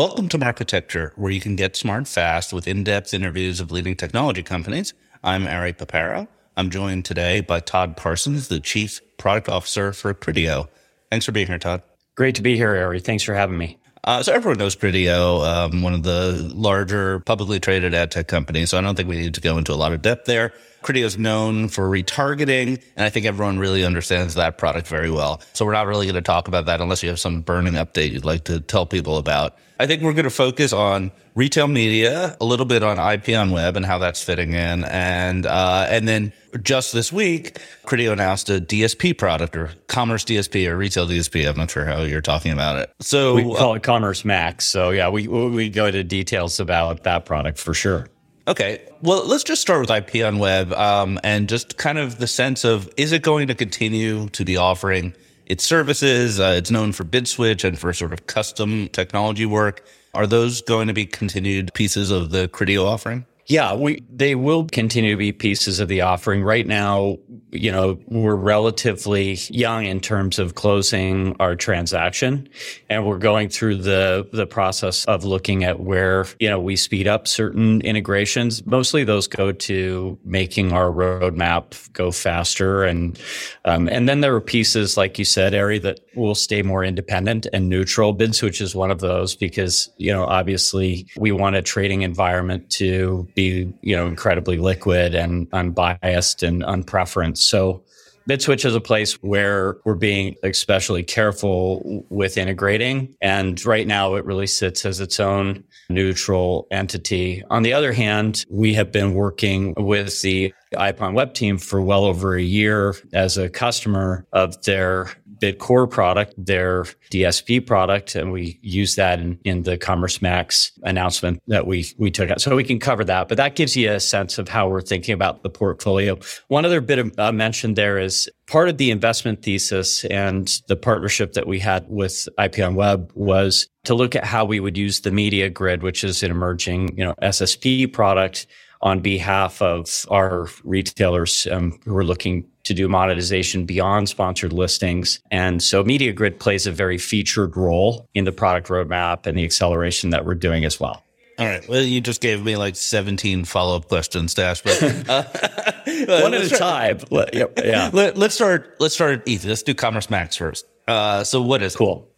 Welcome to Marketecture, where you can get smart fast with in-depth interviews of leading technology companies. I'm Ari Paparo. I'm joined today by Todd Parsons, the Chief Product Officer for Criteo. Thanks for being here, Todd. Great to be here, Ari. Thanks for having me. Uh, so everyone knows Criteo, um, one of the larger publicly traded ad tech companies. So I don't think we need to go into a lot of depth there. Criteo is known for retargeting, and I think everyone really understands that product very well. So we're not really going to talk about that unless you have some burning update you'd like to tell people about. I think we're going to focus on retail media, a little bit on IPONWEB and how that's fitting in, and uh, and then just this week, Criteo announced a DSP product or Commerce DSP or Retail DSP. I'm not sure how you're talking about it. So we call it Commerce Max. So yeah, we we go into details about that product for sure. Okay. Well, let's just start with IPONWEB um, and just kind of the sense of is it going to continue to be offering its services. Uh, it's known for BidSwitch and for sort of custom technology work. Are those going to be continued pieces of the Criteo offering? Yeah, we they will continue to be pieces of the offering. Right now, you know, we're relatively young in terms of closing our transaction and we're going through the the process of looking at where, you know, we speed up certain integrations. Mostly those go to making our roadmap go faster and um, and then there are pieces like you said, Ari, that will stay more independent and neutral. BidSwitch is one of those because, you know, obviously we want a trading environment to be, you know, incredibly liquid and unbiased and unpreferenced. So BidSwitch is a place where we're being especially careful with integrating. And right now it really sits as its own neutral entity. On the other hand, we have been working with the IPONWEB team for well over a year as a customer of their BidCore product, their DSP product, and we use that in, in the Commerce Max announcement that we we took out. So we can cover that, but that gives you a sense of how we're thinking about the portfolio. One other bit of uh, mention there is part of the investment thesis and the partnership that we had with IPONWEB was to look at how we would use the media grid, which is an emerging, you know, SSP product on behalf of our retailers um, who are looking to do monetization beyond sponsored listings. And so Media Grid plays a very featured role in the product roadmap and the acceleration that we're doing as well. All right. Well, you just gave me like 17 follow up questions to ask, but uh, one at a time. yeah. Let, us start. Let's start easy. Let's do Commerce Max first. Uh, so what is cool?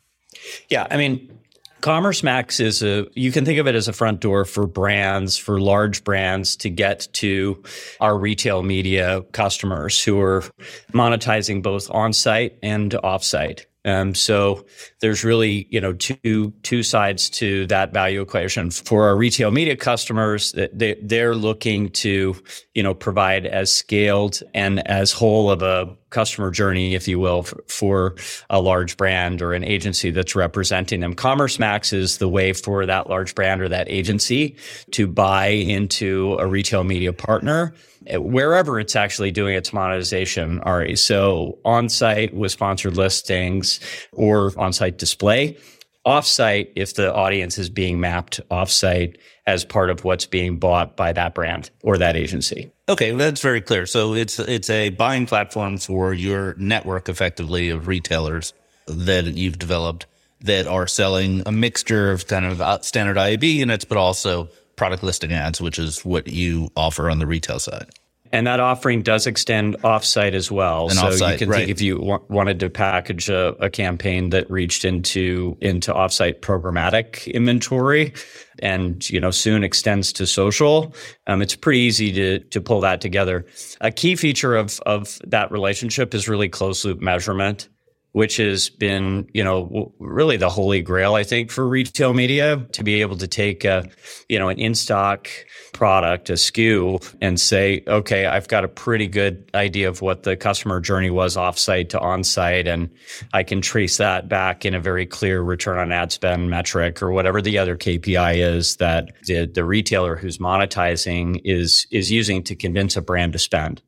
Yeah. I mean, Commerce Max is a, you can think of it as a front door for brands, for large brands to get to our retail media customers who are monetizing both on site and off site. Um, so there's really, you know, two, two sides to that value equation for our retail media customers. They, they're looking to, you know, provide as scaled and as whole of a customer journey, if you will, for, a large brand or an agency that's representing them. Commerce Max is the way for that large brand or that agency to buy into a retail media partner eh, wherever it's actually doing its monetization, Ari. So on site with sponsored listings or on site display, off site if the audience is being mapped offsite as part of what's being bought by that brand or that agency. Okay, that's very clear. So it's it's a buying platform for your network effectively of retailers that you've developed that are selling a mixture of kind of uh, standard IAB units but also product listing ads, which is what you offer on the retail side. And that offering does extend offsite as well. And so offsite, you can right. think if you w- wanted to package a, a, campaign that reached into into offsite programmatic inventory, and you know soon extends to social. Um, it's pretty easy to to pull that together. A key feature of of that relationship is really closed loop measurement which has been, you know, really the holy grail, I think, for retail media to be able to take a, you know, an in stock product, a SKU and say, okay, I've got a pretty good idea of what the customer journey was offsite to onsite. And I can trace that back in a very clear return on ad spend metric or whatever the other KPI is that the, the retailer who's monetizing is, is using to convince a brand to spend.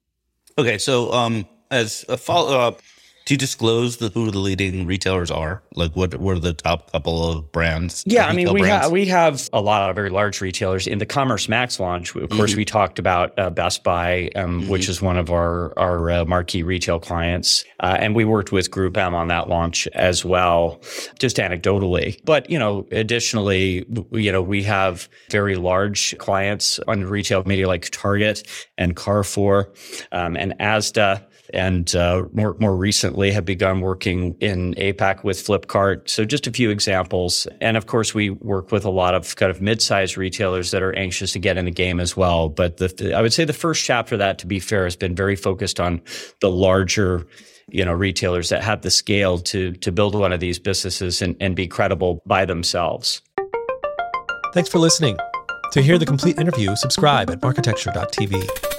Okay. So, um, as a follow up, Do you disclose the, who the leading retailers are? Like what were the top couple of brands? Yeah, I mean we have we have a lot of very large retailers in the Commerce Max launch. Of course, mm-hmm. we talked about uh, Best Buy, um, mm-hmm. which is one of our our uh, marquee retail clients, uh, and we worked with GroupM on that launch as well, just anecdotally. But you know, additionally, you know, we have very large clients on retail media like Target and Carrefour um, and Asda and uh, more more recently have begun working in APAC with Flipkart. So just a few examples, and of course we work with a lot of kind of mid-sized retailers that are anxious to get in the game as well. But the, I would say the first chapter of that, to be fair, has been very focused on the larger you know retailers that have the scale to to build one of these businesses and, and be credible by themselves. Thanks for listening. To hear the complete interview, subscribe at marketecture.tv.